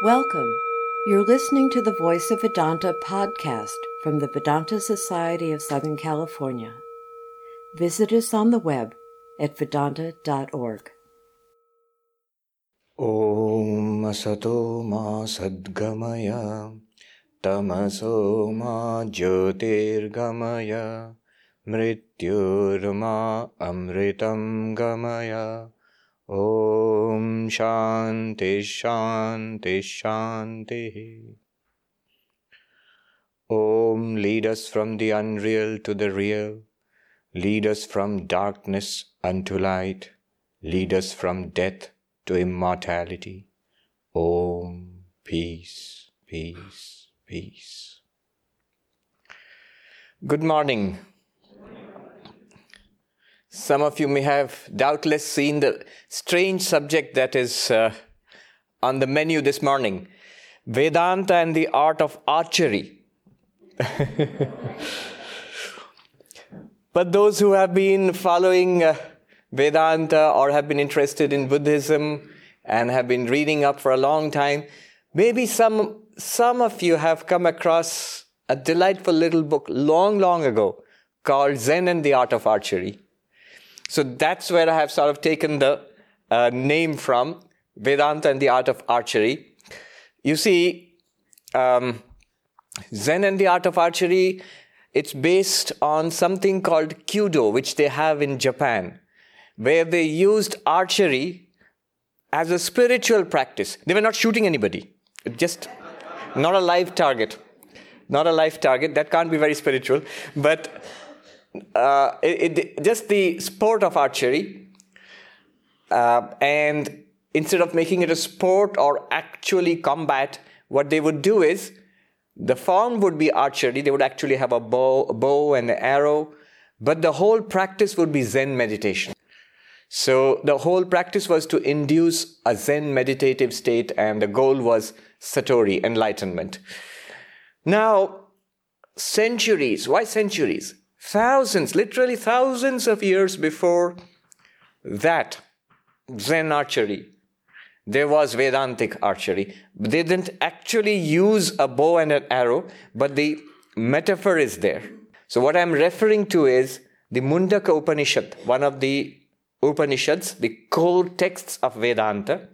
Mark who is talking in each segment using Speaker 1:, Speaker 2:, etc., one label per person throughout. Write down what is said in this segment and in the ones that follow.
Speaker 1: Welcome. You're listening to the Voice of Vedanta podcast from the Vedanta Society of Southern California. Visit us on the web at vedanta.org.
Speaker 2: Om Masato Sadgamaya tamasoma Jyotirgamaya Mrityurma Amritam Gamaya ॐ शान्ति शान्ति शान्तिः Om, lead us from the unreal to the real. Lead us from darkness unto light. Lead us from death to immortality. Om, peace, peace, peace. Good morning. Some of you may have doubtless seen the strange subject that is uh, on the menu this morning Vedanta and the art of archery. but those who have been following uh, Vedanta or have been interested in Buddhism and have been reading up for a long time, maybe some, some of you have come across a delightful little book long, long ago called Zen and the Art of Archery. So that's where I have sort of taken the uh, name from Vedanta and the Art of Archery. You see, um, Zen and the Art of Archery, it's based on something called Kyudo, which they have in Japan where they used archery as a spiritual practice. They were not shooting anybody, just not a live target. Not a live target, that can't be very spiritual, but uh, it, it, just the sport of archery. Uh, and instead of making it a sport or actually combat, what they would do is the form would be archery. They would actually have a bow, a bow and an arrow, but the whole practice would be Zen meditation. So the whole practice was to induce a Zen meditative state, and the goal was Satori, enlightenment. Now, centuries, why centuries? Thousands, literally thousands of years before that Zen archery, there was Vedantic archery. They didn't actually use a bow and an arrow, but the metaphor is there. So, what I'm referring to is the Mundaka Upanishad, one of the Upanishads, the core texts of Vedanta,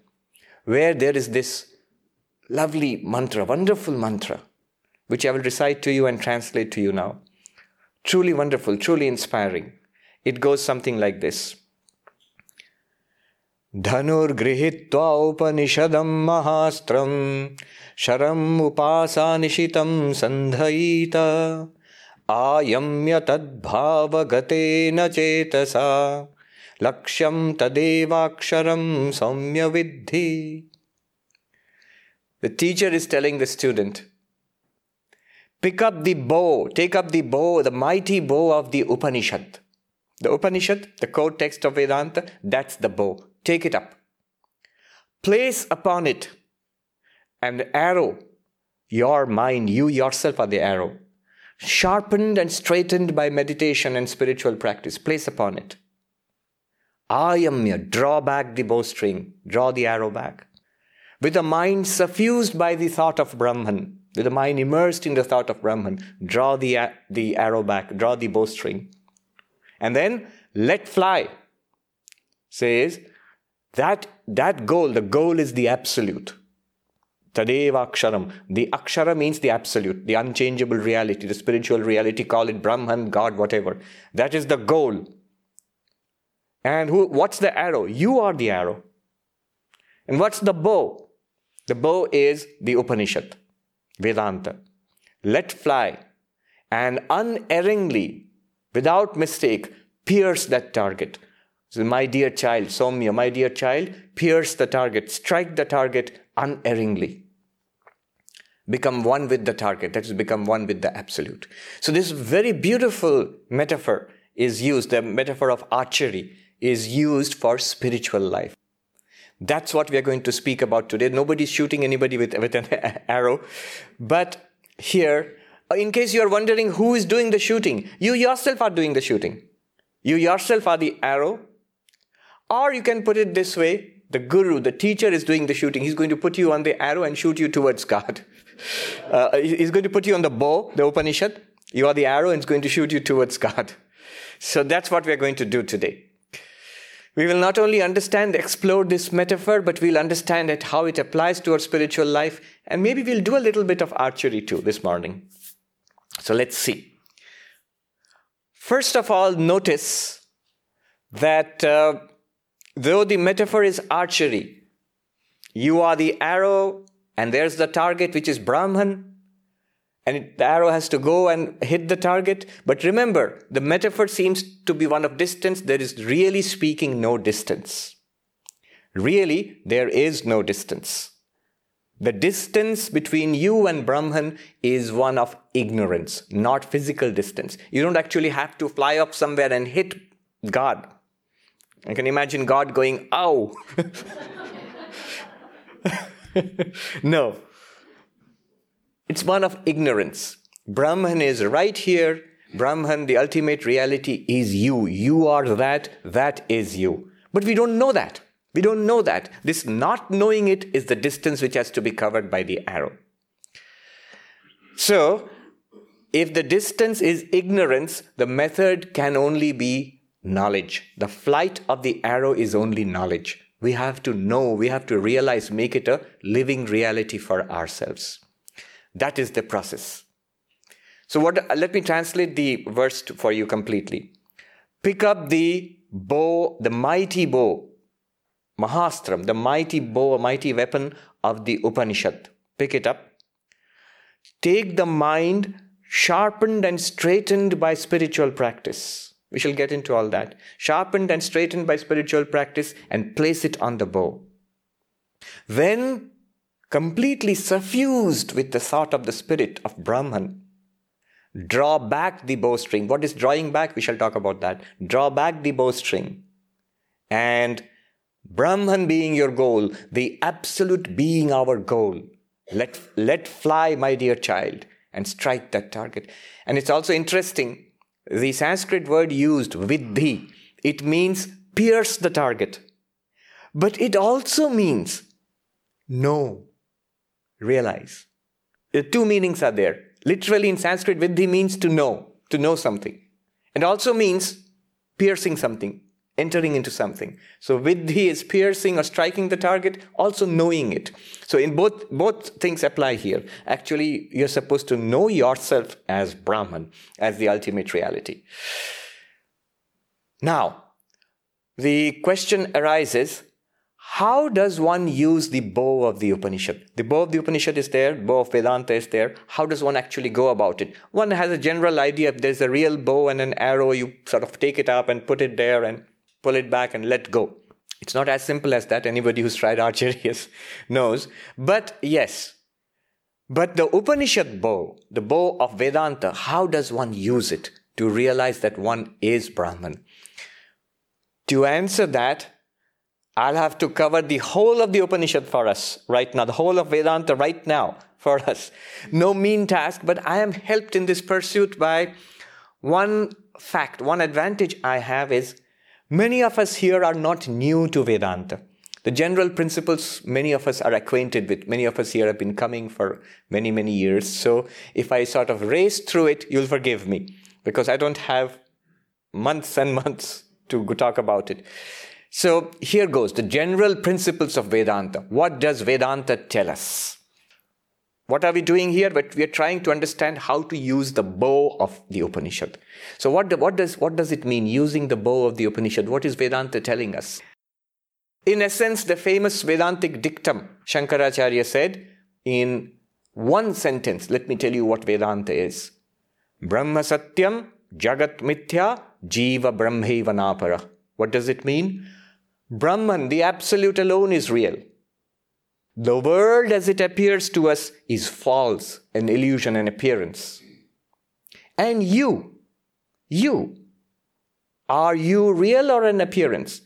Speaker 2: where there is this lovely mantra, wonderful mantra, which I will recite to you and translate to you now. Truly wonderful, truly inspiring. It goes something like this. धनुर्गृहीत्वा उपनिषदं महास्त्रं शरम् उपासानिशितं सन्धयीत आयम्य तद्भावगतेन चेतसा Lakshyam tadevaksharam samya vidhi. The teacher is telling the student, pick up the bow, take up the bow, the mighty bow of the Upanishad. The Upanishad, the core text of Vedanta, that's the bow. Take it up. Place upon it an arrow. Your mind, you yourself are the arrow. Sharpened and straightened by meditation and spiritual practice. Place upon it. I am Ayamya, draw back the bowstring, draw the arrow back. With a mind suffused by the thought of Brahman, with a mind immersed in the thought of Brahman, draw the, the arrow back, draw the bowstring. And then let fly. Says that that goal, the goal is the absolute. Tadeva Aksharam. The Akshara means the absolute, the unchangeable reality, the spiritual reality, call it Brahman, God, whatever. That is the goal. And who, what's the arrow? You are the arrow. And what's the bow? The bow is the Upanishad, Vedanta. Let fly and unerringly, without mistake, pierce that target. So, my dear child, Somya, my dear child, pierce the target, strike the target unerringly. Become one with the target, that is, become one with the absolute. So, this very beautiful metaphor is used, the metaphor of archery is used for spiritual life. That's what we are going to speak about today. Nobody's shooting anybody with, with an arrow. But here, in case you are wondering who is doing the shooting, you yourself are doing the shooting. You yourself are the arrow. Or you can put it this way The guru, the teacher is doing the shooting. He's going to put you on the arrow and shoot you towards God. Uh, he's going to put you on the bow, the Upanishad. You are the arrow and it's going to shoot you towards God. So that's what we're going to do today. We will not only understand, explore this metaphor, but we'll understand it, how it applies to our spiritual life, and maybe we'll do a little bit of archery too this morning. So let's see. First of all, notice that uh, though the metaphor is archery, you are the arrow, and there's the target, which is Brahman, and the arrow has to go and hit the target. But remember, the metaphor seems to be one of distance. There is really speaking no distance. Really, there is no distance. The distance between you and Brahman is one of ignorance, not physical distance. You don't actually have to fly up somewhere and hit God. I can imagine God going, ow. no. It's one of ignorance. Brahman is right here. Brahman, the ultimate reality, is you. You are that, that is you. But we don't know that. We don't know that. This not knowing it is the distance which has to be covered by the arrow. So, if the distance is ignorance, the method can only be knowledge. The flight of the arrow is only knowledge. We have to know, we have to realize, make it a living reality for ourselves. That is the process. So, what, let me translate the verse for you completely. Pick up the bow, the mighty bow Mahastram, the mighty bow, a mighty weapon of the Upanishad. Pick it up. Take the mind sharpened and straightened by spiritual practice. We shall get into all that. Sharpened and straightened by spiritual practice and place it on the bow. Then, completely suffused with the thought of the spirit of Brahman, draw back the bowstring. What is drawing back? We shall talk about that. Draw back the bowstring and Brahman being your goal, the absolute being our goal. Let, let fly, my dear child, and strike that target. And it's also interesting, the Sanskrit word used, viddhi, it means pierce the target. But it also means know, realize. The two meanings are there. Literally in Sanskrit, viddhi means to know, to know something. And also means piercing something, entering into something. So viddhi is piercing or striking the target, also knowing it. So in both both things apply here. Actually, you're supposed to know yourself as Brahman, as the ultimate reality. Now, the question arises how does one use the bow of the Upanishad? The bow of the Upanishad is there, bow of Vedanta is there. How does one actually go about it? One has a general idea if there's a real bow and an arrow, you sort of take it up and put it there and pull it back and let go. It's not as simple as that. Anybody who's tried archery knows. But yes. But the Upanishad bow, the bow of Vedanta, how does one use it to realize that one is Brahman? To answer that, I'll have to cover the whole of the Upanishad for us right now, the whole of Vedanta right now for us. No mean task, but I am helped in this pursuit by one fact, one advantage I have is Many of us here are not new to Vedanta. The general principles many of us are acquainted with. Many of us here have been coming for many, many years. So if I sort of race through it, you'll forgive me because I don't have months and months to talk about it. So here goes the general principles of Vedanta. What does Vedanta tell us? What are we doing here? But we are trying to understand how to use the bow of the Upanishad. So what, what, does, what does it mean, using the bow of the Upanishad? What is Vedanta telling us? In essence, the famous Vedantic dictum, Shankaracharya said in one sentence, let me tell you what Vedanta is. Brahma Satyam Jagat Mithya Jiva Napara. What does it mean? Brahman, the Absolute alone, is real. The world as it appears to us is false, an illusion, an appearance. And you, you, are you real or an appearance?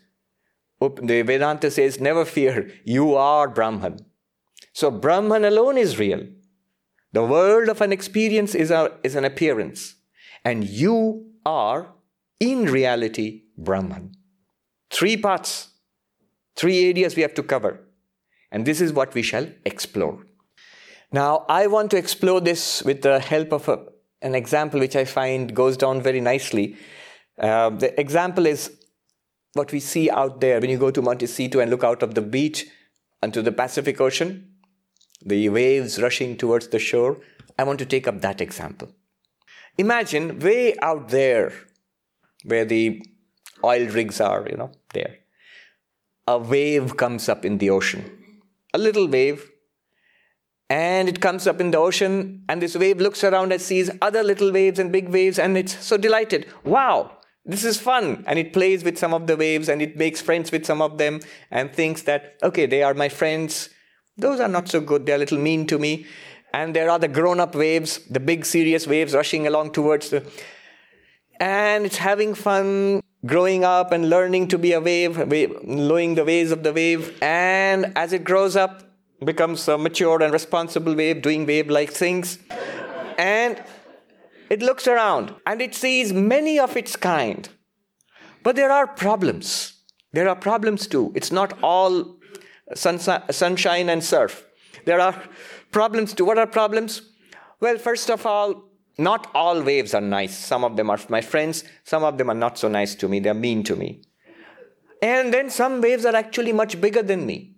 Speaker 2: The Vedanta says, never fear, you are Brahman. So Brahman alone is real. The world of an experience is, a, is an appearance. And you are, in reality, Brahman. Three parts Three areas we have to cover. And this is what we shall explore. Now, I want to explore this with the help of a, an example which I find goes down very nicely. Uh, the example is what we see out there when you go to Montecito and look out of the beach onto the Pacific Ocean, the waves rushing towards the shore. I want to take up that example. Imagine way out there where the oil rigs are, you know, there. A wave comes up in the ocean, a little wave, and it comes up in the ocean, and this wave looks around and sees other little waves and big waves, and it's so delighted. Wow, this is fun. And it plays with some of the waves and it makes friends with some of them and thinks that, okay, they are my friends. Those are not so good. They're a little mean to me. And there are the grown up waves, the big serious waves rushing along towards the. And it's having fun growing up and learning to be a wave, knowing the ways of the wave. And as it grows up, becomes a mature and responsible wave, doing wave like things. And it looks around and it sees many of its kind. But there are problems. There are problems too. It's not all sunshine and surf. There are problems too. What are problems? Well, first of all, not all waves are nice. Some of them are my friends, some of them are not so nice to me, they're mean to me. And then some waves are actually much bigger than me.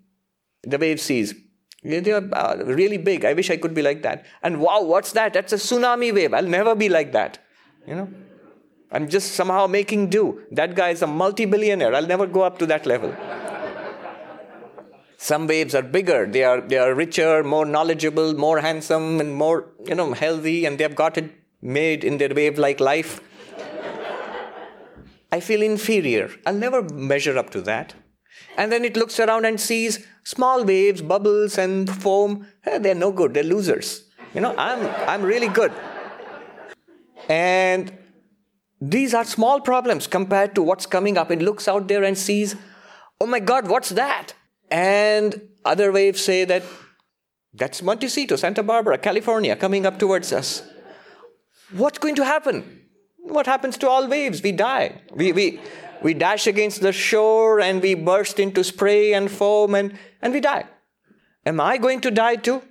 Speaker 2: The wave sees, they are uh, really big. I wish I could be like that. And wow, what's that? That's a tsunami wave. I'll never be like that. You know? I'm just somehow making do. That guy is a multi billionaire. I'll never go up to that level. Some waves are bigger. They are, they are richer, more knowledgeable, more handsome, and more you know, healthy, and they've got it made in their wave like life. I feel inferior. I'll never measure up to that. And then it looks around and sees small waves, bubbles, and foam. Hey, they're no good. They're losers. You know, I'm, I'm really good. And these are small problems compared to what's coming up. It looks out there and sees, oh my God, what's that? And other waves say that that's Montecito, Santa Barbara, California, coming up towards us. What's going to happen? What happens to all waves? We die. We, we, we dash against the shore and we burst into spray and foam and, and we die. Am I going to die too?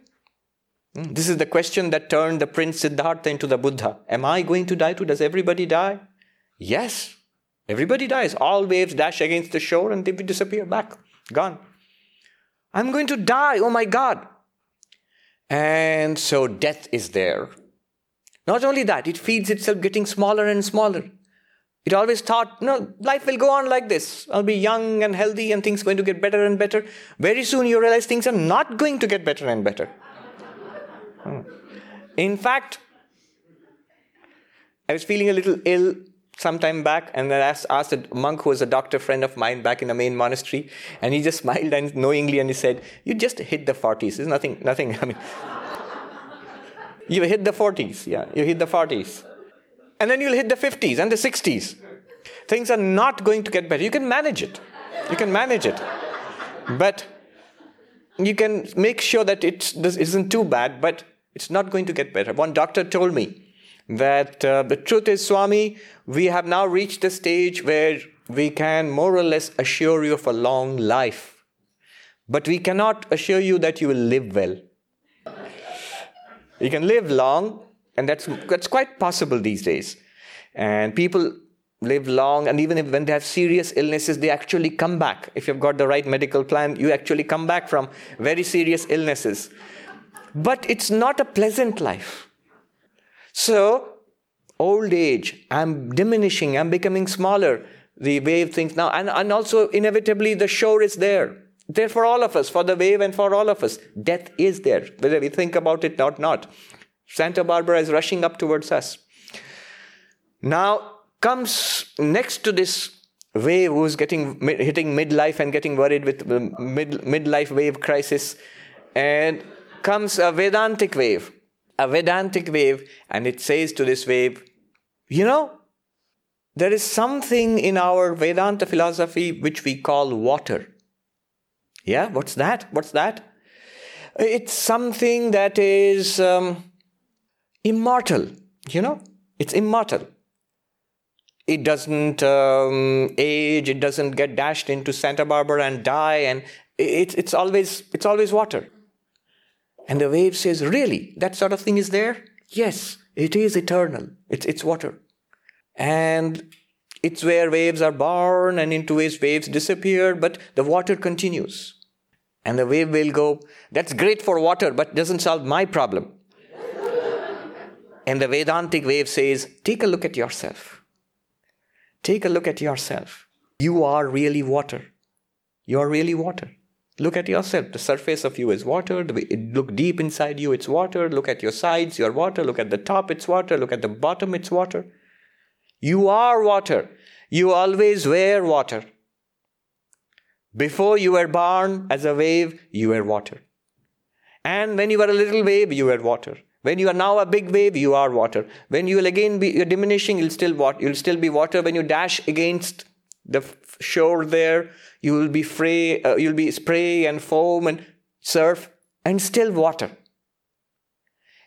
Speaker 2: Hmm, this is the question that turned the Prince Siddhartha into the Buddha. Am I going to die too? Does everybody die? Yes. Everybody dies. All waves dash against the shore and they disappear back. Gone. I'm going to die. Oh my God. And so death is there. Not only that, it feeds itself getting smaller and smaller. It always thought, no, life will go on like this. I'll be young and healthy and things going to get better and better. Very soon you realize things are not going to get better and better. Hmm. In fact, I was feeling a little ill some time back and then I asked, a monk who was a doctor friend of mine back in the main monastery and he just smiled and knowingly and he said, you just hit the 40s. There's nothing, nothing, I mean, you hit the 40s, yeah, you hit the 40s and then you'll hit the 50s and the 60s. Things are not going to get better. You can manage it. You can manage it. But you can make sure that it isn't too bad, but it's not going to get better. One doctor told me that uh, the truth is, Swami, we have now reached a stage where we can more or less assure you of a long life, but we cannot assure you that you will live well. You can live long, and that's, that's quite possible these days. And people live long, and even if, when they have serious illnesses, they actually come back. If you've got the right medical plan, you actually come back from very serious illnesses. But it's not a pleasant life. So, old age, I'm diminishing, I'm becoming smaller. The wave thinks now, and, and also inevitably the shore is there. There for all of us, for the wave and for all of us. Death is there, whether we think about it or not. Santa Barbara is rushing up towards us. Now comes next to this wave who's getting hitting midlife and getting worried with mid, midlife wave crisis, and comes a Vedantic wave, a Vedantic wave, and it says to this wave, you know, there is something in our Vedanta philosophy which we call water. Yeah, what's that? What's that? It's something that is um, immortal, you know, it's immortal. it doesn't um, age, it doesn't get dashed into Santa Barbara and die, and it, it's always it's always water. And the wave says, "Really, that sort of thing is there? Yes, it is eternal. It's it's water, and it's where waves are born, and into which waves disappear, but the water continues." And the wave will go, that's great for water, but doesn't solve my problem. and the Vedantic wave says, take a look at yourself. Take a look at yourself. You are really water. You are really water. Look at yourself. The surface of you is water. Look deep inside you, it's water. Look at your sides, you're water. Look at the top, it's water. Look at the bottom, it's water. You are water. You always were water. Before you were born as a wave, you were water. And when you were a little wave, you were water. When you are now a big wave, you are water. When you will again be you're diminishing, you'll still. You'll still be water. When you dash against the shore there, you will be fray. Uh, you'll be spray and foam and surf, and still water.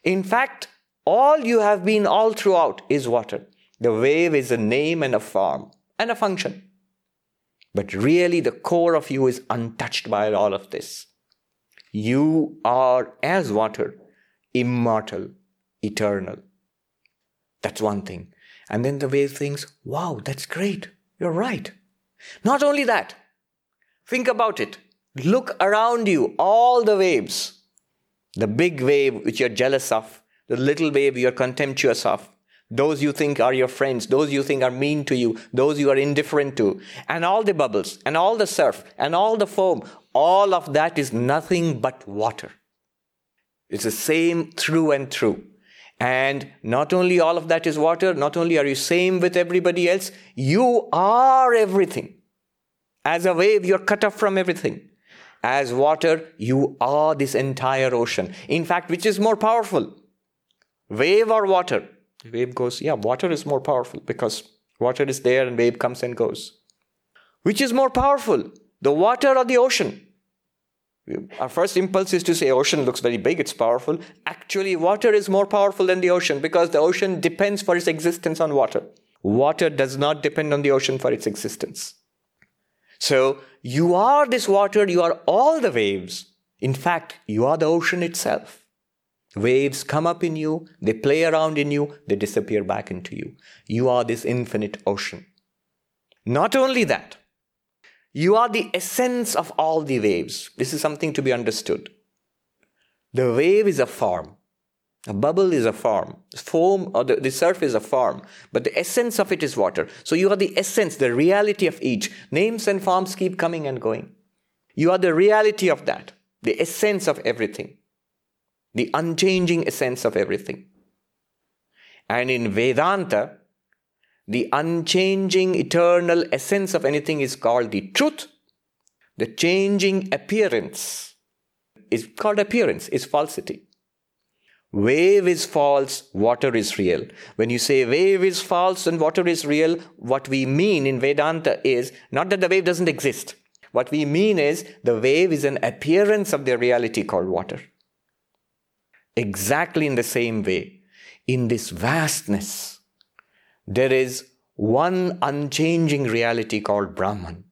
Speaker 2: In fact, all you have been all throughout is water. The wave is a name and a form and a function. But really, the core of you is untouched by all of this. You are, as water, immortal, eternal. That's one thing. And then the wave thinks, wow, that's great. You're right. Not only that, think about it. Look around you, all the waves. The big wave which you're jealous of, the little wave you're contemptuous of, those you think are your friends, those you think are mean to you, those you are indifferent to, and all the bubbles, and all the surf, and all the foam, all of that is nothing but water. It's the same through and through. And not only all of that is water, not only are you same with everybody else, you are everything. As a wave, you're cut off from everything. As water, you are this entire ocean. In fact, which is more powerful? Wave or water? Wave goes, yeah, water is more powerful because water is there and wave comes and goes. Which is more powerful, the water or the ocean? Our first impulse is to say ocean looks very big, it's powerful. Actually, water is more powerful than the ocean because the ocean depends for its existence on water. Water does not depend on the ocean for its existence. So, you are this water, you are all the waves. In fact, you are the ocean itself. Waves come up in you, they play around in you, they disappear back into you. You are this infinite ocean. Not only that, you are the essence of all the waves. This is something to be understood. The wave is a form. A bubble is a form. Foam or the, the surf is a form. But the essence of it is water. So you are the essence, the reality of each. Names and forms keep coming and going. You are the reality of that, the essence of everything the unchanging essence of everything. And in Vedanta, the unchanging eternal essence of anything is called the truth. The changing appearance is called appearance, is falsity. Wave is false, water is real. When you say wave is false and water is real, what we mean in Vedanta is not that the wave doesn't exist. What we mean is the wave is an appearance of the reality called water exactly in the same way, in this vastness, there is one unchanging reality called Brahman,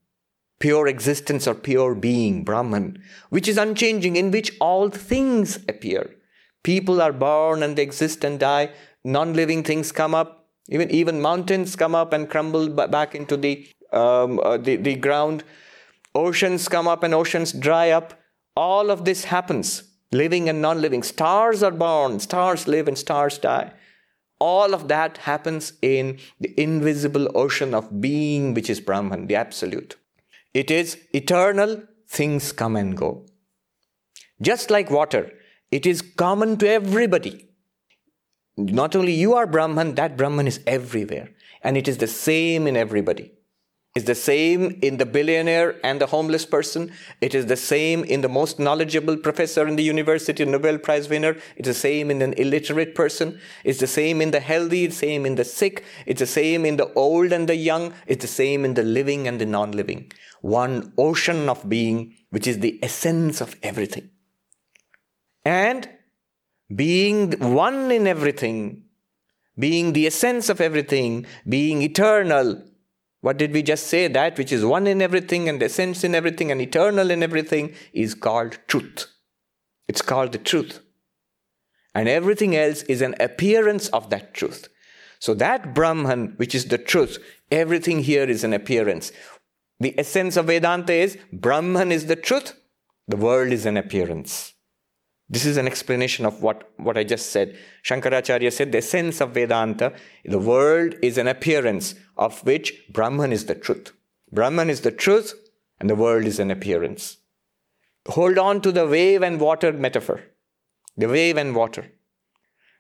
Speaker 2: pure existence or pure being, Brahman, which is unchanging, in which all things appear. People are born and they exist and die. Non living things come up. Even, even mountains come up and crumble back into the, um, uh, the, the ground. Oceans come up and oceans dry up. All of this happens living and non living. Stars are born, stars live, and stars die. All of that happens in the invisible ocean of being, which is Brahman, the Absolute. It is eternal, things come and go. Just like water, it is common to everybody. Not only you are Brahman, that Brahman is everywhere. And it is the same in everybody is the same in the billionaire and the homeless person. It is the same in the most knowledgeable professor in the university, Nobel Prize winner. It's the same in an illiterate person. It's the same in the healthy. It's the same in the sick. It's the same in the old and the young. It's the same in the living and the non-living. One ocean of being, which is the essence of everything. And being one in everything, being the essence of everything, being eternal. What did we just say? That which is one in everything and essence in everything and eternal in everything is called truth. It's called the truth. And everything else is an appearance of that truth. So that Brahman, which is the truth, everything here is an appearance. The essence of Vedanta is Brahman is the truth, the world is an appearance. This is an explanation of what, what I just said. Shankaracharya said the essence of Vedanta, the world is an appearance of which Brahman is the truth. Brahman is the truth and the world is an appearance. Hold on to the wave and water metaphor. The wave and water.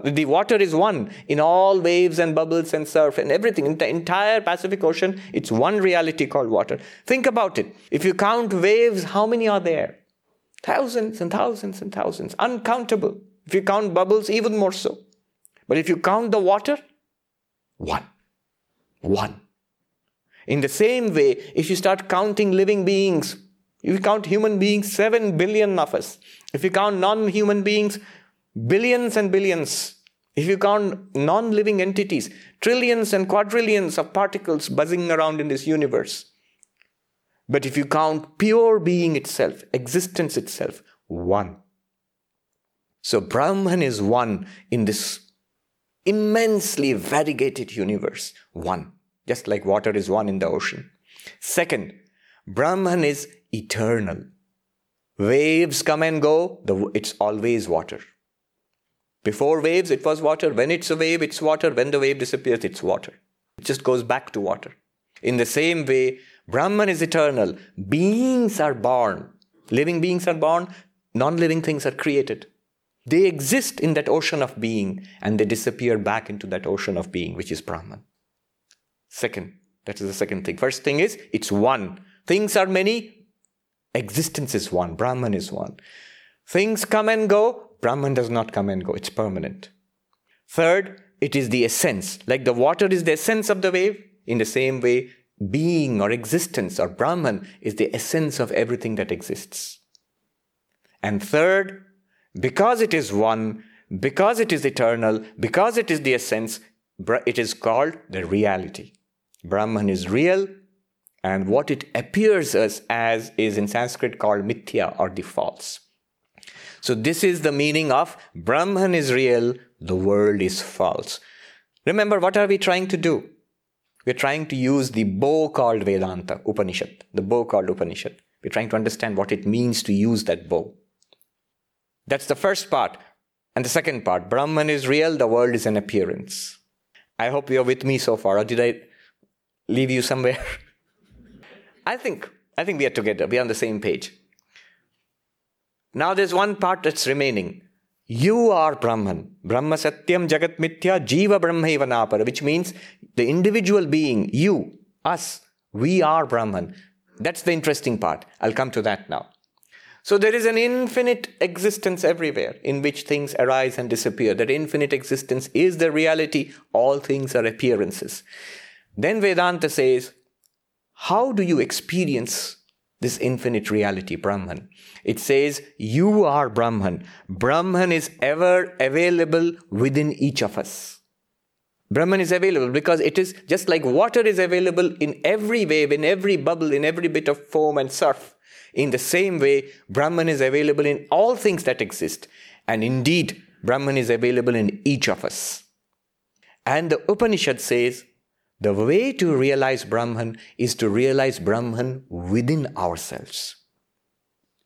Speaker 2: The water is one in all waves and bubbles and surf and everything. In the entire Pacific Ocean, it's one reality called water. Think about it. If you count waves, how many are there? Thousands and thousands and thousands. Uncountable. If you count bubbles, even more so. But if you count the water, one. One. In the same way, if you start counting living beings, if you count human beings, 7 billion of us. If you count non human beings, billions and billions. If you count non living entities, trillions and quadrillions of particles buzzing around in this universe. But if you count pure being itself, existence itself, one. So Brahman is one in this immensely variegated universe, one, just like water is one in the ocean. Second, Brahman is eternal. Waves come and go, it's always water. Before waves, it was water. When it's a wave, it's water. When the wave disappears, it's water. It just goes back to water. In the same way, Brahman is eternal. Beings are born. Living beings are born. Non living things are created. They exist in that ocean of being and they disappear back into that ocean of being, which is Brahman. Second, that is the second thing. First thing is, it's one. Things are many, existence is one. Brahman is one. Things come and go, Brahman does not come and go, it's permanent. Third, it is the essence. Like the water is the essence of the wave, in the same way, being or existence or Brahman is the essence of everything that exists. And third, because it is one, because it is eternal, because it is the essence, it is called the reality. Brahman is real, and what it appears as, as is in Sanskrit called mithya or the false. So this is the meaning of Brahman is real, the world is false. Remember, what are we trying to do? We're trying to use the bow called Vedanta, Upanishad, the bow called Upanishad. We're trying to understand what it means to use that bow. That's the first part. And the second part, Brahman is real, the world is an appearance. I hope you're with me so far, or did I leave you somewhere? I think I think we are together. We are on the same page. Now there's one part that's remaining. You are Brahman. Brahma Satyam Jagat Mithya Jiva Brahmaiva which means the individual being, you, us, we are Brahman. That's the interesting part. I'll come to that now. So there is an infinite existence everywhere in which things arise and disappear. That infinite existence is the reality. All things are appearances. Then Vedanta says, how do you experience this infinite reality, Brahman. It says, You are Brahman. Brahman is ever available within each of us. Brahman is available because it is just like water is available in every wave, in every bubble, in every bit of foam and surf. In the same way, Brahman is available in all things that exist. And indeed, Brahman is available in each of us. And the Upanishad says, the way to realize Brahman is to realize Brahman within ourselves.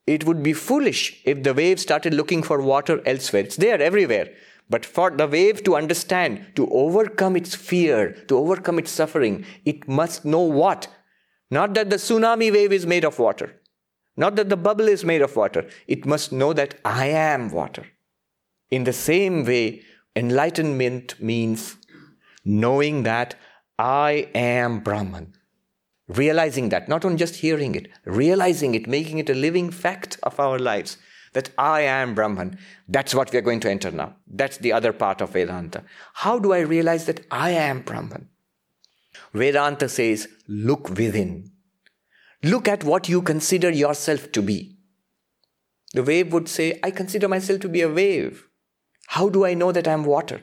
Speaker 2: It would be foolish if the wave started looking for water elsewhere. It's there everywhere. But for the wave to understand, to overcome its fear, to overcome its suffering, it must know what? Not that the tsunami wave is made of water, not that the bubble is made of water. It must know that I am water. In the same way, enlightenment means knowing that I am Brahman. Realizing that, not on just hearing it, realizing it, making it a living fact of our lives that I am Brahman. That's what we are going to enter now. That's the other part of Vedanta. How do I realize that I am Brahman? Vedanta says, look within. Look at what you consider yourself to be. The wave would say, I consider myself to be a wave. How do I know that I'm water?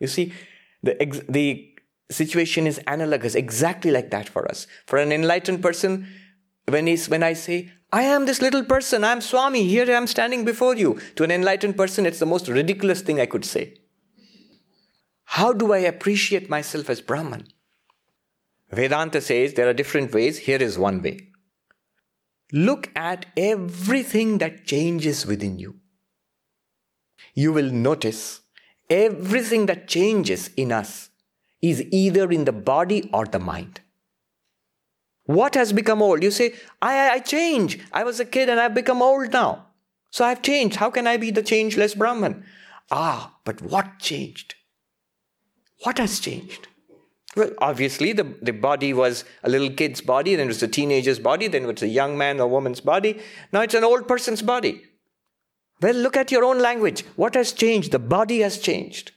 Speaker 2: You see, The, ex- the situation is analogous, exactly like that for us. For an enlightened person, when, he's, when I say, I am this little person, I'm Swami, here I am standing before you, to an enlightened person, it's the most ridiculous thing I could say. How do I appreciate myself as Brahman? Vedanta says there are different ways. Here is one way. Look at everything that changes within you. You will notice everything that changes in us is either in the body or the mind. What has become old? You say, I, I change. I was a kid and I've become old now. So I've changed. How can I be the changeless Brahman? Ah, but what changed? What has changed? Well, obviously, the, the body was a little kid's body, then it was a teenager's body, then it was a young man or woman's body. Now it's an old person's body. Well, look at your own language. What has changed? The body has changed.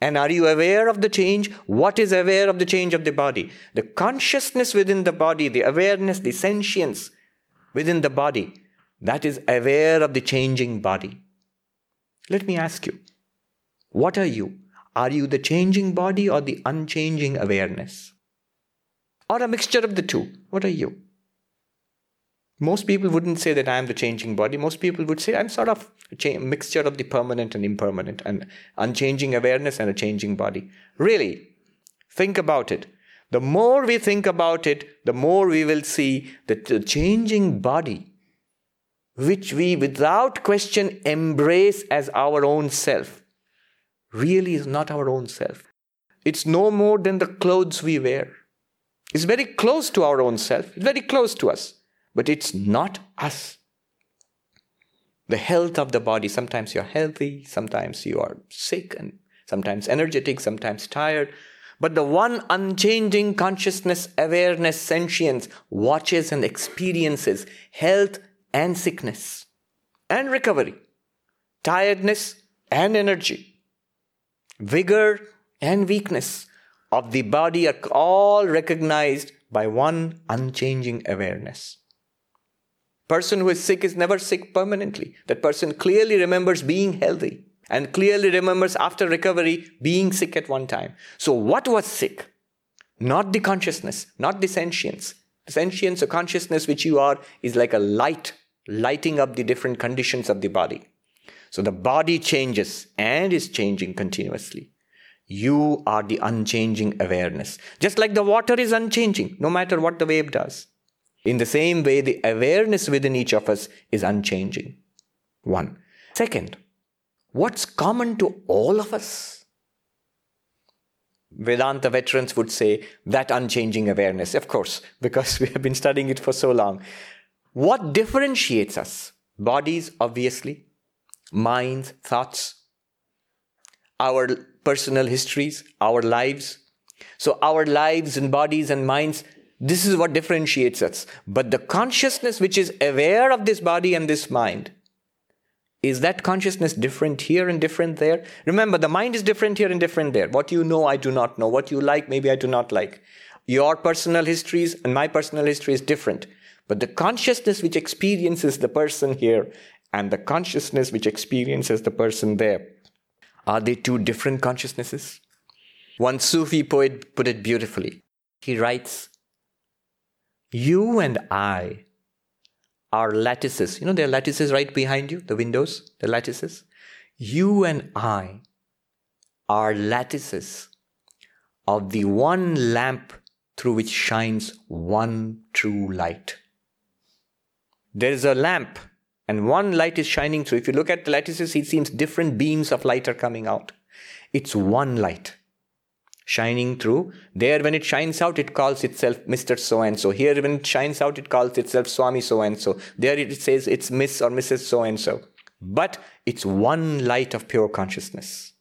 Speaker 2: And are you aware of the change? What is aware of the change of the body? The consciousness within the body, the awareness, the sentience within the body, that is aware of the changing body. Let me ask you, what are you? Are you the changing body or the unchanging awareness? Or a mixture of the two? What are you? Most people wouldn't say that I am the changing body. Most people would say I'm sort of a mixture of the permanent and impermanent, and unchanging awareness and a changing body. Really, think about it. The more we think about it, the more we will see that the changing body, which we without question embrace as our own self, really is not our own self. It's no more than the clothes we wear. It's very close to our own self, it's very close to us, but it's not us. The health of the body, sometimes you're healthy, sometimes you are sick, and sometimes energetic, sometimes tired. But the one unchanging consciousness, awareness, sentience watches and experiences health and sickness and recovery, tiredness and energy vigor and weakness of the body are all recognized by one unchanging awareness. Person who is sick is never sick permanently. That person clearly remembers being healthy and clearly remembers after recovery being sick at one time. So, what was sick? Not the consciousness, not the sentience. The sentience or consciousness which you are is like a light lighting up the different conditions of the body. So the body changes and is changing continuously. You are the unchanging awareness. Just like the water is unchanging, no matter what the wave does. In the same way, the awareness within each of us is unchanging. One. Second, what's common to all of us? Vedanta veterans would say that unchanging awareness, of course, because we have been studying it for so long. What differentiates us? Bodies, obviously minds, thoughts, our personal histories, our lives. So, our lives and bodies and minds, this is what differentiates us. But the consciousness which is aware of this body and this mind, is that consciousness different here and different there? Remember, the mind is different here and different there. What you know, I do not know. What you like, maybe I do not like. Your personal histories and my personal history is different. But the consciousness which experiences the person here and the consciousness which experiences the person there. Are they two different consciousnesses? One Sufi poet put it beautifully. He writes, You and I are lattices. You know, there are lattices right behind you, the windows, the lattices. You and I are lattices of the one lamp through which shines one true light. There is a lamp and one light is shining through. If you look at the lattices, it seems different beams of light are coming out. It's one light shining through. There, when it shines out, it calls itself Mr. So and so. Here, when it shines out, it calls itself Swami so and so. There, it says it's Miss or Mrs. so and so. But it's one light of pure consciousness.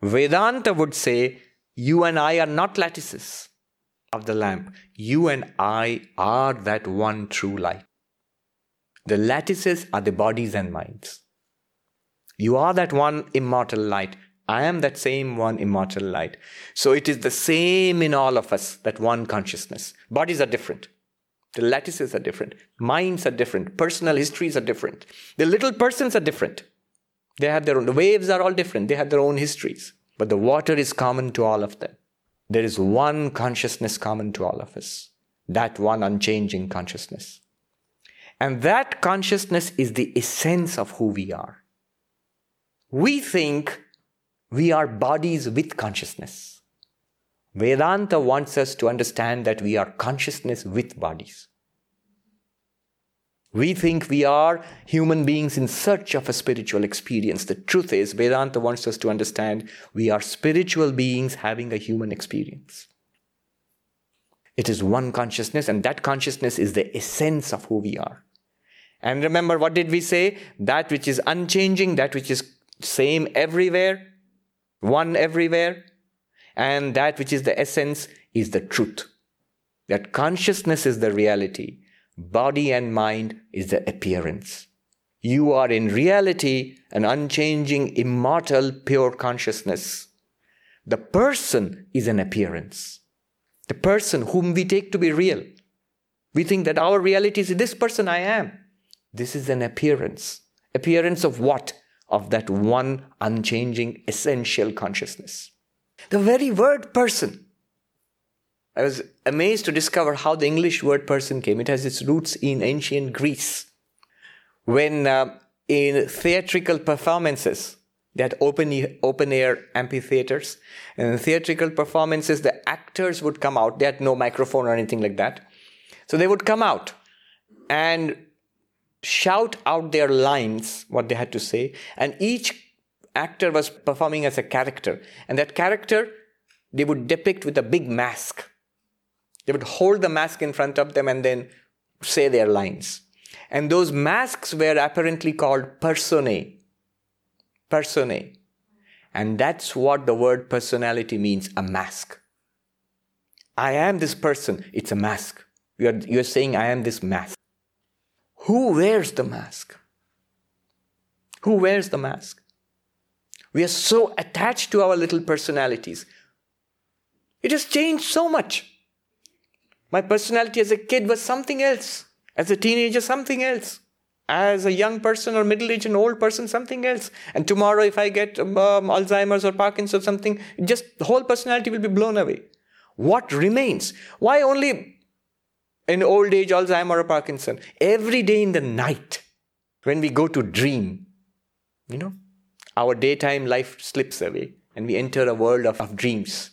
Speaker 2: Vedanta would say, You and I are not lattices of the lamp. You and I are that one true light. The lattices are the bodies and minds. You are that one immortal light. I am that same one immortal light. So it is the same in all of us, that one consciousness. Bodies are different. The lattices are different. Minds are different. Personal histories are different. The little persons are different. They have their own, the waves are all different. They have their own histories. but the water is common to all of them. There is one consciousness common to all of us, that one unchanging consciousness. And that consciousness is the essence of who we are. We think we are bodies with consciousness. Vedanta wants us to understand that we are consciousness with bodies. We think we are human beings in search of a spiritual experience. The truth is, Vedanta wants us to understand we are spiritual beings having a human experience. It is one consciousness, and that consciousness is the essence of who we are. And remember, what did we say? That which is unchanging, that which is same everywhere, one everywhere, and that which is the essence is the truth. That consciousness is the reality Body and mind is the appearance. You are in reality an unchanging, immortal, pure consciousness. The person is an appearance. The person whom we take to be real. We think that our reality is this person I am. This is an appearance. Appearance of what? Of that one unchanging, essential consciousness. The very word person I was amazed to discover how the English word person came. It has its roots in ancient Greece. When uh, in theatrical performances, they had open, open air amphitheaters, and in theatrical performances, the actors would come out. They had no microphone or anything like that. So they would come out and shout out their lines, what they had to say, and each actor was performing as a character. And that character, they would depict with a big mask they would hold the mask in front of them and then say their lines. And those masks were apparently called personae. Personae. And that's what the word personality means a mask. I am this person, it's a mask. You're, you're saying, I am this mask. Who wears the mask? Who wears the mask? We are so attached to our little personalities. It has changed so much. My personality as a kid was something else. As a teenager, something else. As a young person or middle aged and old person, something else. And tomorrow, if I get um, Alzheimer's or Parkinson's or something, just the whole personality will be blown away. What remains? Why only in old age, Alzheimer or Parkinson? Every day in the night, when we go to dream, you know, our daytime life slips away and we enter a world of, of dreams.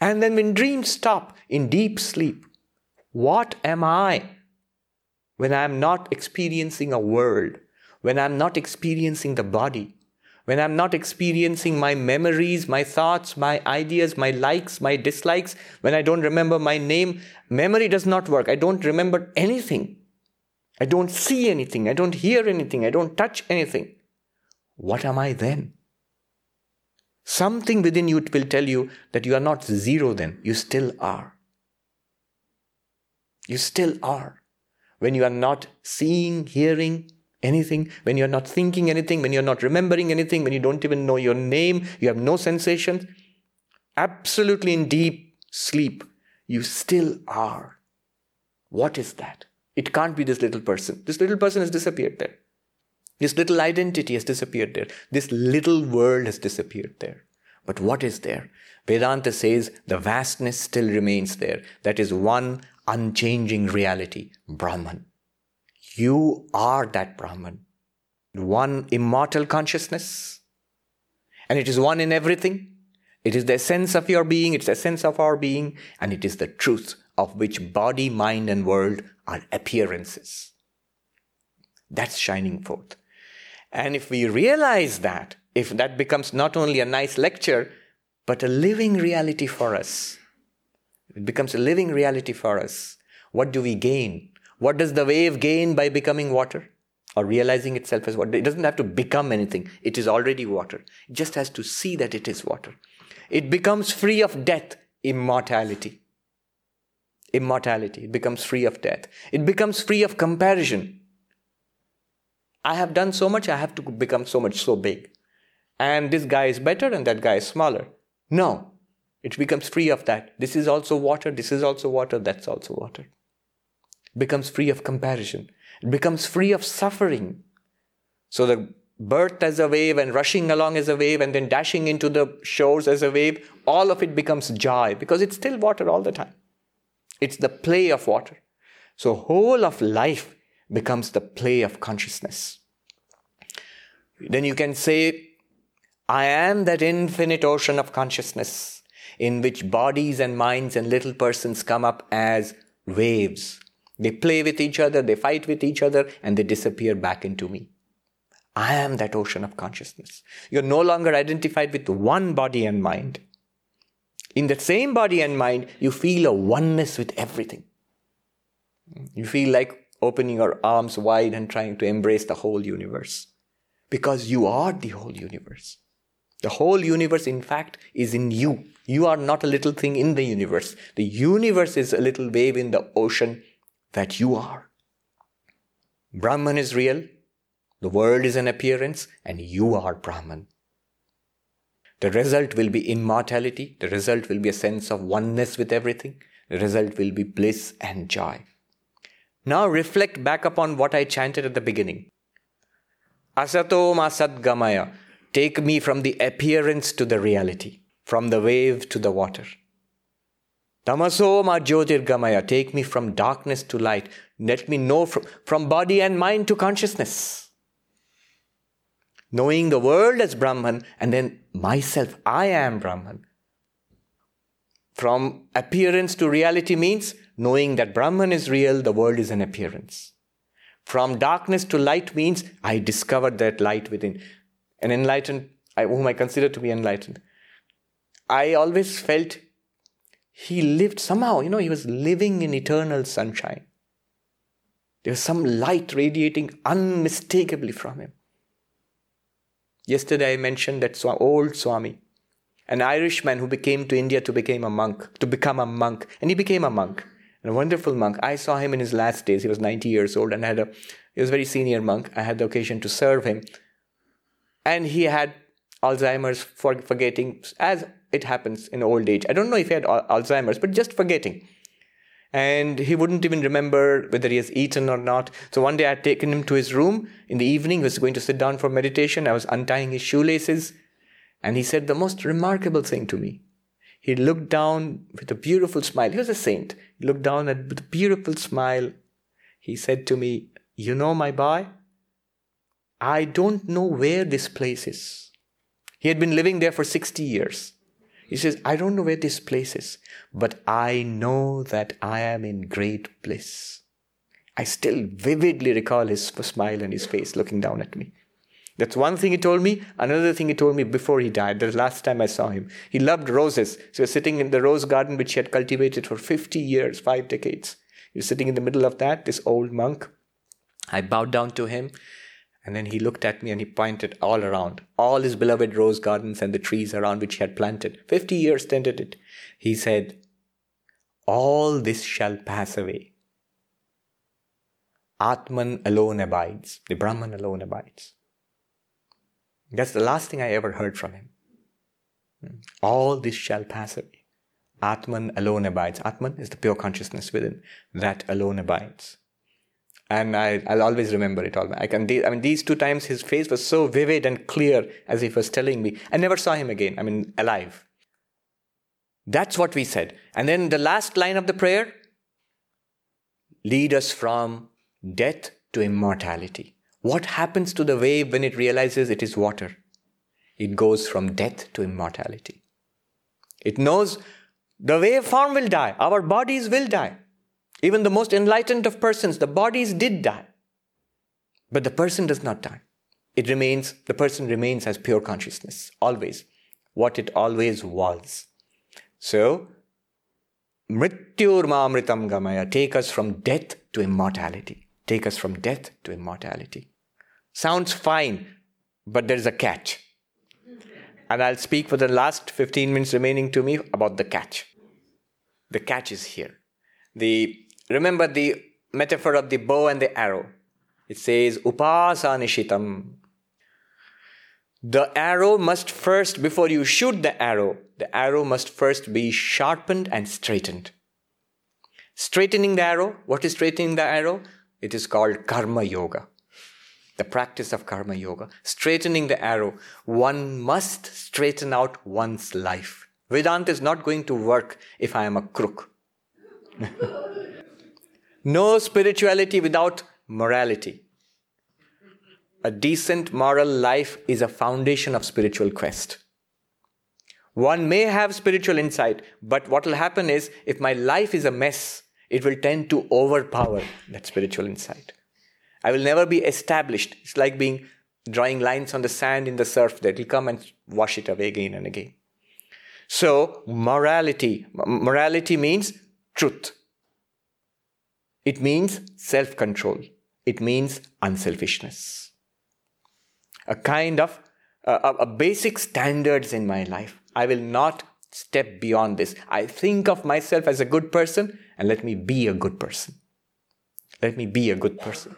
Speaker 2: And then when dreams stop in deep sleep, what am I? When I'm not experiencing a world, when I'm not experiencing the body, when I'm not experiencing my memories, my thoughts, my ideas, my likes, my dislikes, when I don't remember my name, memory does not work. I don't remember anything. I don't see anything. I don't hear anything. I don't touch anything. What am I then? Something within you will tell you that you are not zero then, you still are. You still are. When you are not seeing, hearing anything, when you're not thinking anything, when you're not remembering anything, when you don't even know your name, you have no sensations, absolutely in deep sleep, you still are. What is that? It can't be this little person. This little person has disappeared there. This little identity has disappeared there. This little world has disappeared there. But what is there? Vedanta says the vastness still remains there. That is one unchanging reality, Brahman. You are that Brahman. One immortal consciousness. And it is one in everything. It is the essence of your being, it's the essence of our being, and it is the truth of which body, mind, and world are appearances. That's shining forth. And if we realize that, if that becomes not only a nice lecture, but a living reality for us, it becomes a living reality for us. What do we gain? What does the wave gain by becoming water? Or realizing itself as water? It doesn't have to become anything. It is already water. It just has to see that it is water. It becomes free of death, immortality. Immortality. It becomes free of death. It becomes free of comparison. I have done so much, I have to become so much so big. And this guy is better and that guy is smaller. No, it becomes free of that. This is also water, this is also water, that's also water. Becomes free of comparison. It becomes free of suffering. So the birth as a wave and rushing along as a wave and then dashing into the shores as a wave, all of it becomes joy because it's still water all the time. It's the play of water. So whole of life becomes the play of consciousness. Then you can say, I am that infinite ocean of consciousness in which bodies and minds and little persons come up as waves. They play with each other, they fight with each other, and they disappear back into me. I am that ocean of consciousness. You're no longer identified with one body and mind. In that same body and mind, you feel a oneness with everything. You feel like opening your arms wide and trying to embrace the whole universe. Because you are the whole universe. The whole universe, in fact, is in you. You are not a little thing in the universe. The universe is a little wave in the ocean that you are. Brahman is real, the world is an appearance, and you are Brahman. The result will be immortality. The result will be a sense of oneness with everything. The result will be bliss and joy. Now reflect back upon what I chanted at the beginning. Asato masad gamaya. Take me from the appearance to the reality, from the wave to the water. Tamaso ma gamaya. Take me from darkness to light. Let me know from, from body and mind to consciousness knowing the world as Brahman, and then myself, I am Brahman. From appearance to reality means knowing that Brahman is real, the world is an appearance. From darkness to light means I discovered that light within. An enlightened, whom I consider to be enlightened. I always felt he lived somehow, you know, he was living in eternal sunshine. There was some light radiating unmistakably from him. Yesterday I mentioned that old Swami, an Irishman who became to India to become a monk, to become a monk, and he became a monk, a wonderful monk. I saw him in his last days. He was 90 years old and had a, he was a very senior monk. I had the occasion to serve him, and he had Alzheimer's, for forgetting, as it happens in old age. I don't know if he had Alzheimer's, but just forgetting and he wouldn't even remember whether he has eaten or not. So one day I had taken him to his room in the evening. He was going to sit down for meditation. I was untying his shoelaces, and he said the most remarkable thing to me. He looked down with a beautiful smile. He was a saint. He looked down at, with a beautiful smile. He said to me, You know, my boy, I don't know where this place is. He had been living there for 60 years. He says, I don't know where this place is, but I know that I am in great bliss. I still vividly recall his smile and his face looking down at me. That's one thing he told me. Another thing he told me before he died, the last time I saw him. He loved roses. So he was sitting in the rose garden which he had cultivated for 50 years, five decades. He was sitting in the middle of that, this old monk. I bowed down to him and then he looked at me and he pointed all around, all his beloved rose gardens and the trees around which he had planted. Fifty years tended it. He said, All this shall pass away. Atman alone abides. The Brahman alone abides. That's the last thing I ever heard from him. All this shall pass away. Atman alone abides. Atman is the pure consciousness within. That alone abides and I, will always remember it all. I can. I mean, these two times his face was so vivid and clear as he was telling me. I never saw him again. I mean, alive. That's what we said. And then the last line of the prayer: "Lead us from death to immortality." What happens to the wave when it realizes it is water? It goes from death to immortality. It knows the wave form will die. Our bodies will die. Even the most enlightened of persons, the bodies did die. But the person does not die. It remains, the person remains as pure consciousness, always, what it always was. So, Mrityur Mamritam Gamaya, take us from death to immortality. Take us from death to immortality. Sounds fine, but there's a catch. And I'll speak for the last 15 minutes remaining to me about the catch. The catch is here. The Remember the metaphor of the bow and the arrow. It says, Upasanishitam. The arrow must first, before you shoot the arrow, the arrow must first be sharpened and straightened. Straightening the arrow, what is straightening the arrow? It is called karma yoga. the practice of karma yoga, straightening the arrow. One must straighten out one's life. Vedanta is not going to work if I am a crook. no spirituality without morality. A decent moral life is a foundation of spiritual quest. One may have spiritual insight, but what will happen is if my life is a mess, it will tend to overpower that spiritual insight. I will never be established. It's like being drawing lines on the sand in the surf that will come and wash it away again and again. So, morality. Morality means truth. It means self control. It means unselfishness. A kind of uh, a basic standards in my life. I will not step beyond this. I think of myself as a good person and let me be a good person. Let me be a good person.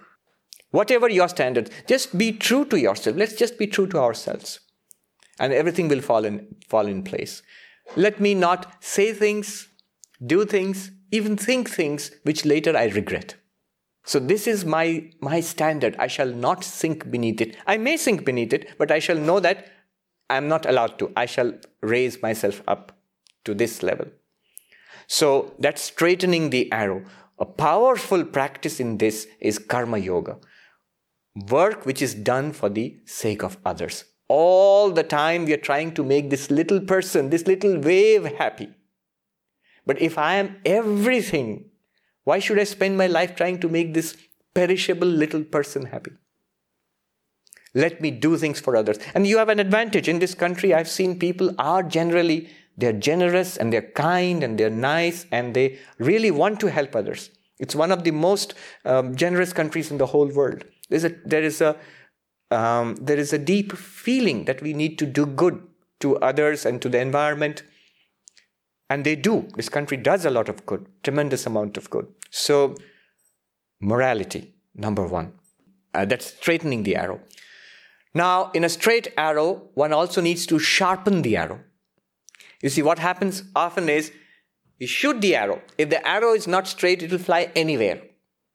Speaker 2: Whatever your standards, just be true to yourself. Let's just be true to ourselves. And everything will fall in, fall in place. Let me not say things, do things, even think things which later I regret. So this is my, my standard. I shall not sink beneath it. I may sink beneath it, but I shall know that I'm not allowed to. I shall raise myself up to this level. So that's straightening the arrow. A powerful practice in this is karma yoga work which is done for the sake of others. All the time we are trying to make this little person, this little wave happy. But if I am everything, why should I spend my life trying to make this perishable little person happy? Let me do things for others. And you have an advantage. In this country, I've seen people are generally, they're generous and they're kind and they're nice and they really want to help others. It's one of the most um, generous countries in the whole world. There's a, there, is a, um, there is a deep feeling that we need to do good to others and to the environment. And they do. This country does a lot of good, tremendous amount of good. So, morality, number one. Uh, that's straightening the arrow. Now, in a straight arrow, one also needs to sharpen the arrow. You see, what happens often is you shoot the arrow. If the arrow is not straight, it will fly anywhere.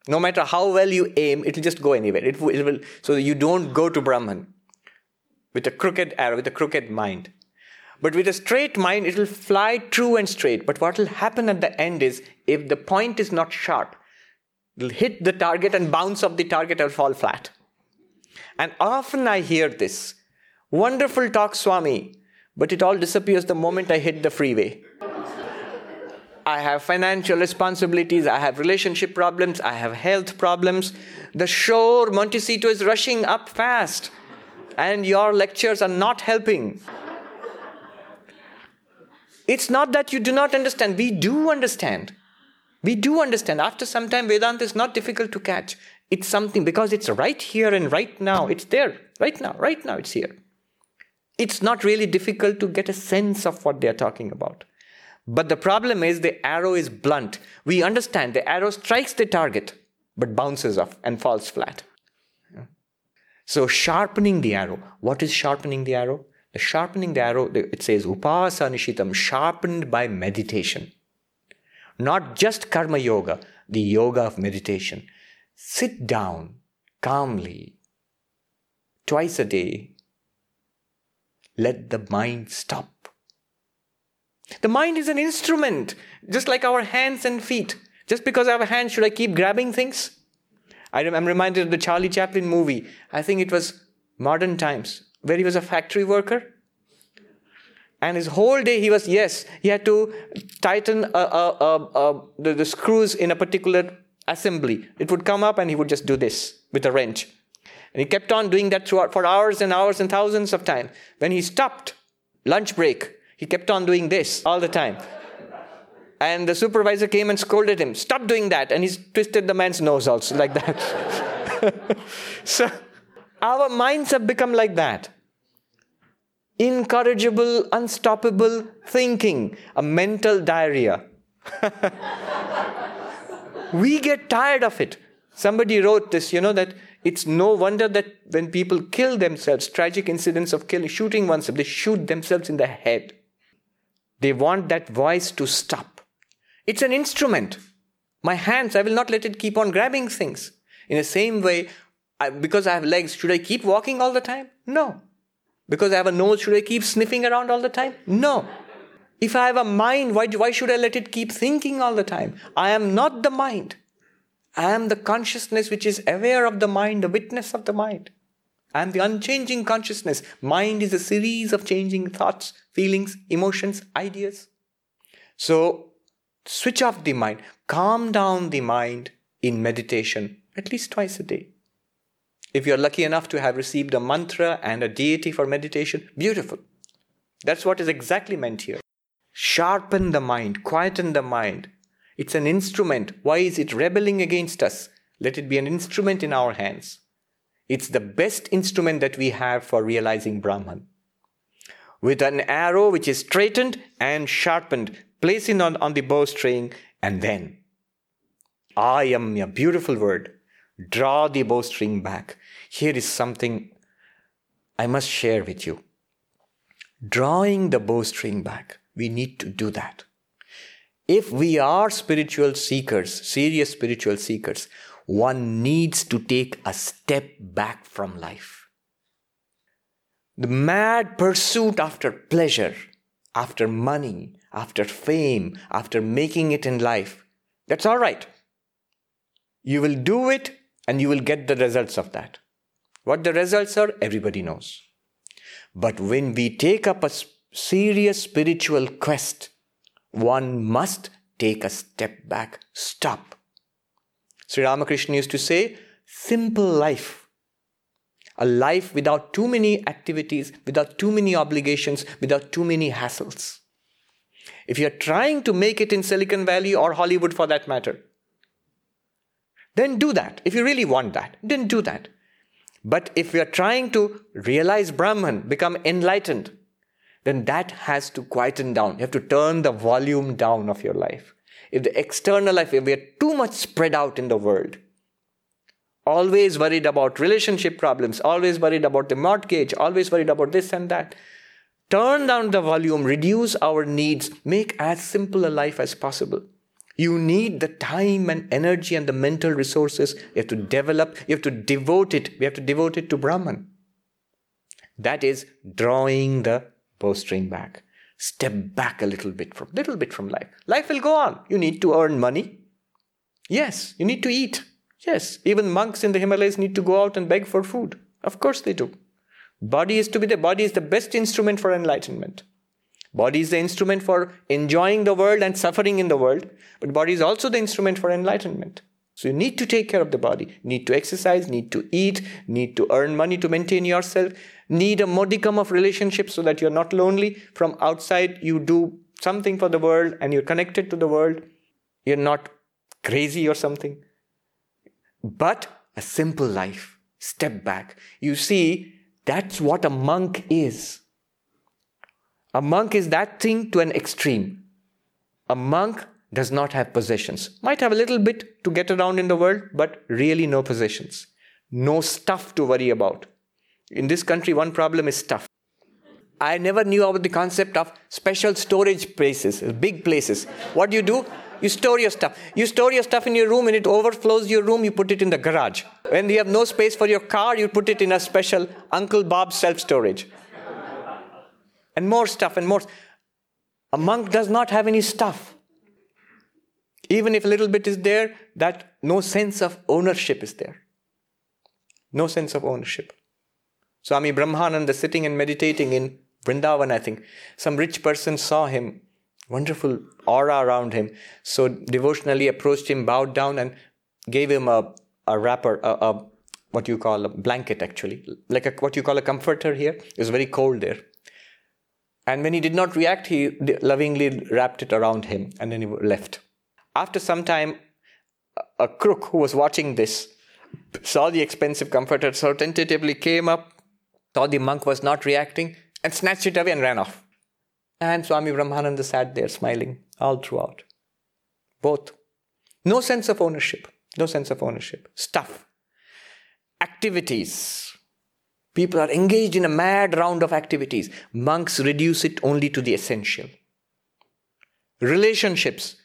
Speaker 2: No matter how well you aim, it will just go anywhere. It, it will, so you don't go to Brahman with a crooked arrow, with a crooked mind. But with a straight mind, it will fly true and straight. But what will happen at the end is, if the point is not sharp, it will hit the target and bounce off the target and fall flat. And often I hear this wonderful talk, Swami, but it all disappears the moment I hit the freeway. I have financial responsibilities, I have relationship problems, I have health problems. The shore Montecito is rushing up fast, and your lectures are not helping. It's not that you do not understand, we do understand. We do understand. After some time, Vedanta is not difficult to catch. It's something because it's right here and right now. It's there, right now, right now, it's here. It's not really difficult to get a sense of what they're talking about. But the problem is the arrow is blunt. We understand the arrow strikes the target, but bounces off and falls flat. So, sharpening the arrow. What is sharpening the arrow? The sharpening the arrow, it says upasanishitam, sharpened by meditation. Not just karma yoga, the yoga of meditation. Sit down calmly twice a day. Let the mind stop the mind is an instrument, just like our hands and feet. Just because I have a hand, should I keep grabbing things? I'm reminded of the Charlie Chaplin movie. I think it was Modern Times, where he was a factory worker. And his whole day he was, yes, he had to tighten uh, uh, uh, the, the screws in a particular assembly. It would come up and he would just do this with a wrench. And he kept on doing that throughout for hours and hours and thousands of times. When he stopped, lunch break, he kept on doing this all the time. And the supervisor came and scolded him, Stop doing that. And he twisted the man's nose also, like that. so our minds have become like that incorrigible, unstoppable thinking, a mental diarrhea. we get tired of it. Somebody wrote this, you know, that it's no wonder that when people kill themselves, tragic incidents of killing, shooting oneself, they shoot themselves in the head. They want that voice to stop. It's an instrument. My hands, I will not let it keep on grabbing things. In the same way, I, because I have legs, should I keep walking all the time? No. Because I have a nose, should I keep sniffing around all the time? No. If I have a mind, why, why should I let it keep thinking all the time? I am not the mind. I am the consciousness which is aware of the mind, the witness of the mind. I am the unchanging consciousness. Mind is a series of changing thoughts, feelings, emotions, ideas. So, switch off the mind, calm down the mind in meditation at least twice a day. If you're lucky enough to have received a mantra and a deity for meditation, beautiful. That's what is exactly meant here. Sharpen the mind, quieten the mind. It's an instrument. Why is it rebelling against us? Let it be an instrument in our hands. It's the best instrument that we have for realizing Brahman. With an arrow which is straightened and sharpened, place it on, on the bowstring, and then I am a beautiful word. Draw the bowstring back. Here is something I must share with you. Drawing the bowstring back, we need to do that. If we are spiritual seekers, serious spiritual seekers, one needs to take a step back from life. The mad pursuit after pleasure, after money, after fame, after making it in life, that's all right. You will do it and you will get the results of that. What the results are, everybody knows. But when we take up a serious spiritual quest, one must take a step back, stop. Sri Ramakrishna used to say, simple life. A life without too many activities, without too many obligations, without too many hassles. If you're trying to make it in Silicon Valley or Hollywood for that matter, then do that. If you really want that, then do that. But if we are trying to realize Brahman, become enlightened, then that has to quieten down. You have to turn the volume down of your life. If the external life, if we are too much spread out in the world, always worried about relationship problems, always worried about the mortgage, always worried about this and that, turn down the volume, reduce our needs, make as simple a life as possible. You need the time and energy and the mental resources you have to develop, you have to devote it. We have to devote it to Brahman. That is drawing the bowstring back. Step back a little bit from little bit from life. Life will go on. You need to earn money. Yes, you need to eat. Yes, even monks in the Himalayas need to go out and beg for food. Of course they do. Body is to be the body is the best instrument for enlightenment. Body is the instrument for enjoying the world and suffering in the world, but body is also the instrument for enlightenment. So you need to take care of the body, need to exercise, need to eat, need to earn money to maintain yourself, need a modicum of relationships so that you're not lonely. From outside, you do something for the world and you're connected to the world. You're not crazy or something. But a simple life. Step back. You see, that's what a monk is. A monk is that thing to an extreme. A monk does not have possessions. Might have a little bit to get around in the world, but really no possessions. No stuff to worry about. In this country, one problem is stuff. I never knew about the concept of special storage places, big places. What do you do? You store your stuff. You store your stuff in your room and it overflows your room, you put it in the garage. When you have no space for your car, you put it in a special Uncle Bob self storage and more stuff and more. A monk does not have any stuff. Even if a little bit is there, that no sense of ownership is there. No sense of ownership. Swami Brahmananda sitting and meditating in Vrindavan, I think. Some rich person saw him, wonderful aura around him. So devotionally approached him, bowed down, and gave him a, a wrapper, a, a what you call a blanket actually, like a, what you call a comforter here. It was very cold there. And when he did not react, he lovingly wrapped it around him and then he left. After some time, a crook who was watching this saw the expensive comforter, so tentatively came up, saw the monk was not reacting, and snatched it away and ran off. And Swami Brahmananda sat there smiling all throughout. Both. No sense of ownership. No sense of ownership. Stuff. Activities People are engaged in a mad round of activities. Monks reduce it only to the essential. Relationships.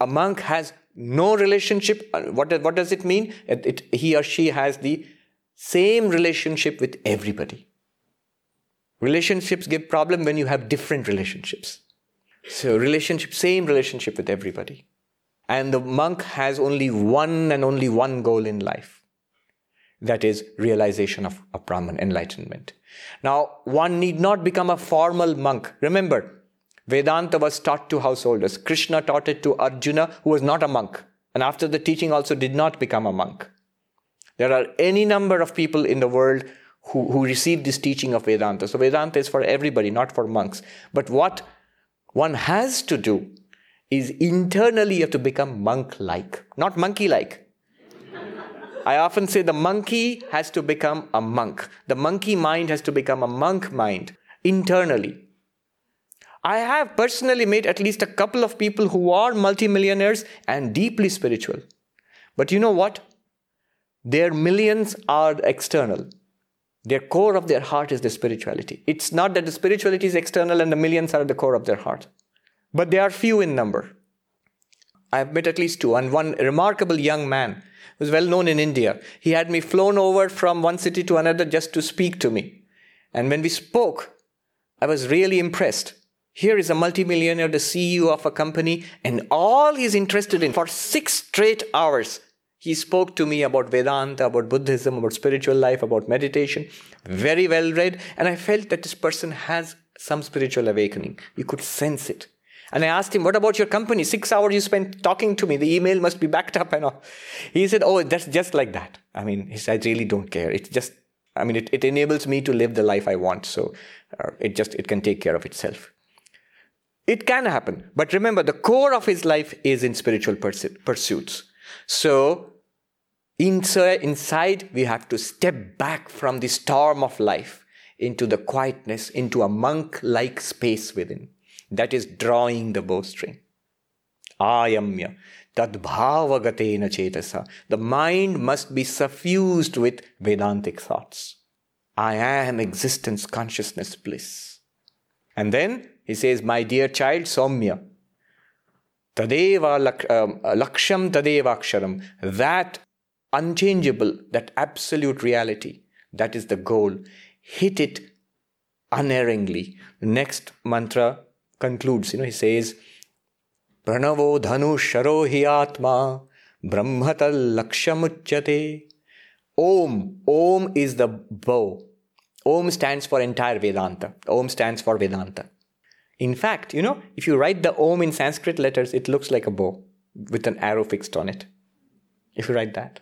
Speaker 2: A monk has no relationship. Uh, what, what does it mean? It, it, he or she has the same relationship with everybody. Relationships give problem when you have different relationships. So relationship, same relationship with everybody. And the monk has only one and only one goal in life. That is realization of, a Brahman enlightenment. Now, one need not become a formal monk. Remember, Vedanta was taught to householders. Krishna taught it to Arjuna, who was not a monk. And after the teaching also did not become a monk. There are any number of people in the world who, who received this teaching of Vedanta. So Vedanta is for everybody, not for monks. But what one has to do is internally you have to become monk-like, not monkey-like. I often say the monkey has to become a monk. The monkey mind has to become a monk mind internally. I have personally met at least a couple of people who are multimillionaires and deeply spiritual. But you know what? Their millions are external. Their core of their heart is the spirituality. It's not that the spirituality is external and the millions are the core of their heart. But they are few in number. I've met at least two, and one remarkable young man who's well known in India. He had me flown over from one city to another just to speak to me. And when we spoke, I was really impressed. Here is a multimillionaire, the CEO of a company, and all he's interested in for six straight hours he spoke to me about Vedanta, about Buddhism, about spiritual life, about meditation. Very well read. And I felt that this person has some spiritual awakening. You could sense it. And I asked him, What about your company? Six hours you spent talking to me. The email must be backed up and all. He said, Oh, that's just like that. I mean, he said, I really don't care. It's just, I mean, it, it enables me to live the life I want. So uh, it just, it can take care of itself. It can happen. But remember, the core of his life is in spiritual pursuits. So Inside, we have to step back from the storm of life into the quietness, into a monk like space within. That is drawing the bowstring. Ayamya. Tadbhavagatena chetasa. The mind must be suffused with Vedantic thoughts. I am existence, consciousness, bliss. And then he says, My dear child, Somya. Tadeva um, laksham tadeva aksharam. That unchangeable, that absolute reality. That is the goal. Hit it unerringly. Next mantra concludes, you know, he says, Pranavo dhanu sharo hi atma brahmatal lakshamuchyate. Om. Om is the bow. Om stands for entire Vedanta. Om stands for Vedanta. In fact, you know, if you write the Om in Sanskrit letters, it looks like a bow with an arrow fixed on it. If you write that.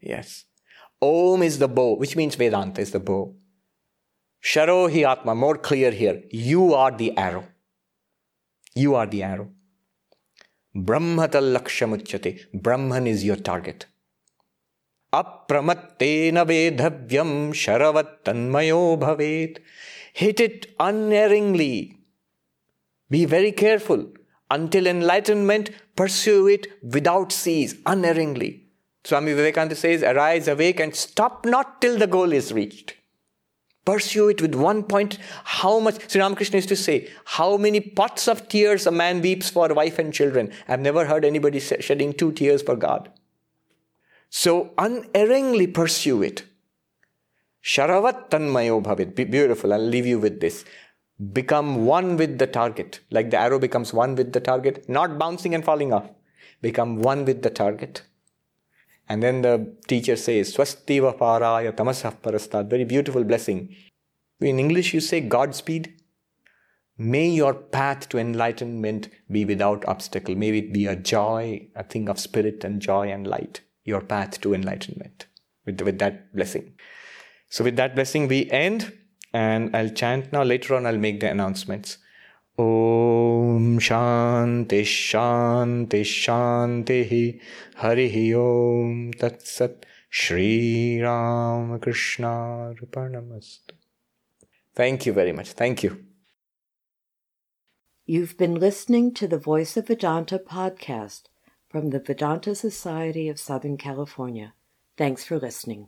Speaker 2: Yes. Om is the bow, which means Vedanta is the bow. Sharo hi Atma, more clear here. You are the arrow. You are the arrow. Brahmatal lakshamuchyate. Brahman is your target. Apramattena vedhavyam sharavat tanmayo bhavet. Hit it unerringly. Be very careful. Until enlightenment, pursue it without cease, unerringly. Swami Vivekananda says, arise, awake, and stop not till the goal is reached. Pursue it with one point. How much, Sri Ramakrishna used to say, how many pots of tears a man weeps for wife and children. I've never heard anybody shedding two tears for God. So unerringly pursue it. Sharavat tanmayo bhavet. Beautiful. I'll leave you with this. Become one with the target. Like the arrow becomes one with the target, not bouncing and falling off. Become one with the target. And then the teacher says, Swastiva paraya tamasah parastad. Very beautiful blessing. In English, you say Godspeed. May your path to enlightenment be without obstacle. May it be a joy, a thing of spirit and joy and light. Your path to enlightenment. With, with that blessing. So, with that blessing, we end. And I'll chant now. Later on, I'll make the announcements. ॐ शान्ति शान्ति शान्तिः हरिः ॐ तत्सत् श्रीरामकृष्णार्पणमस्तु Thank you very much. Thank you.
Speaker 1: You've been listening to the Voice of Vedanta podcast from the Vedanta Society of Southern California. Thanks for listening.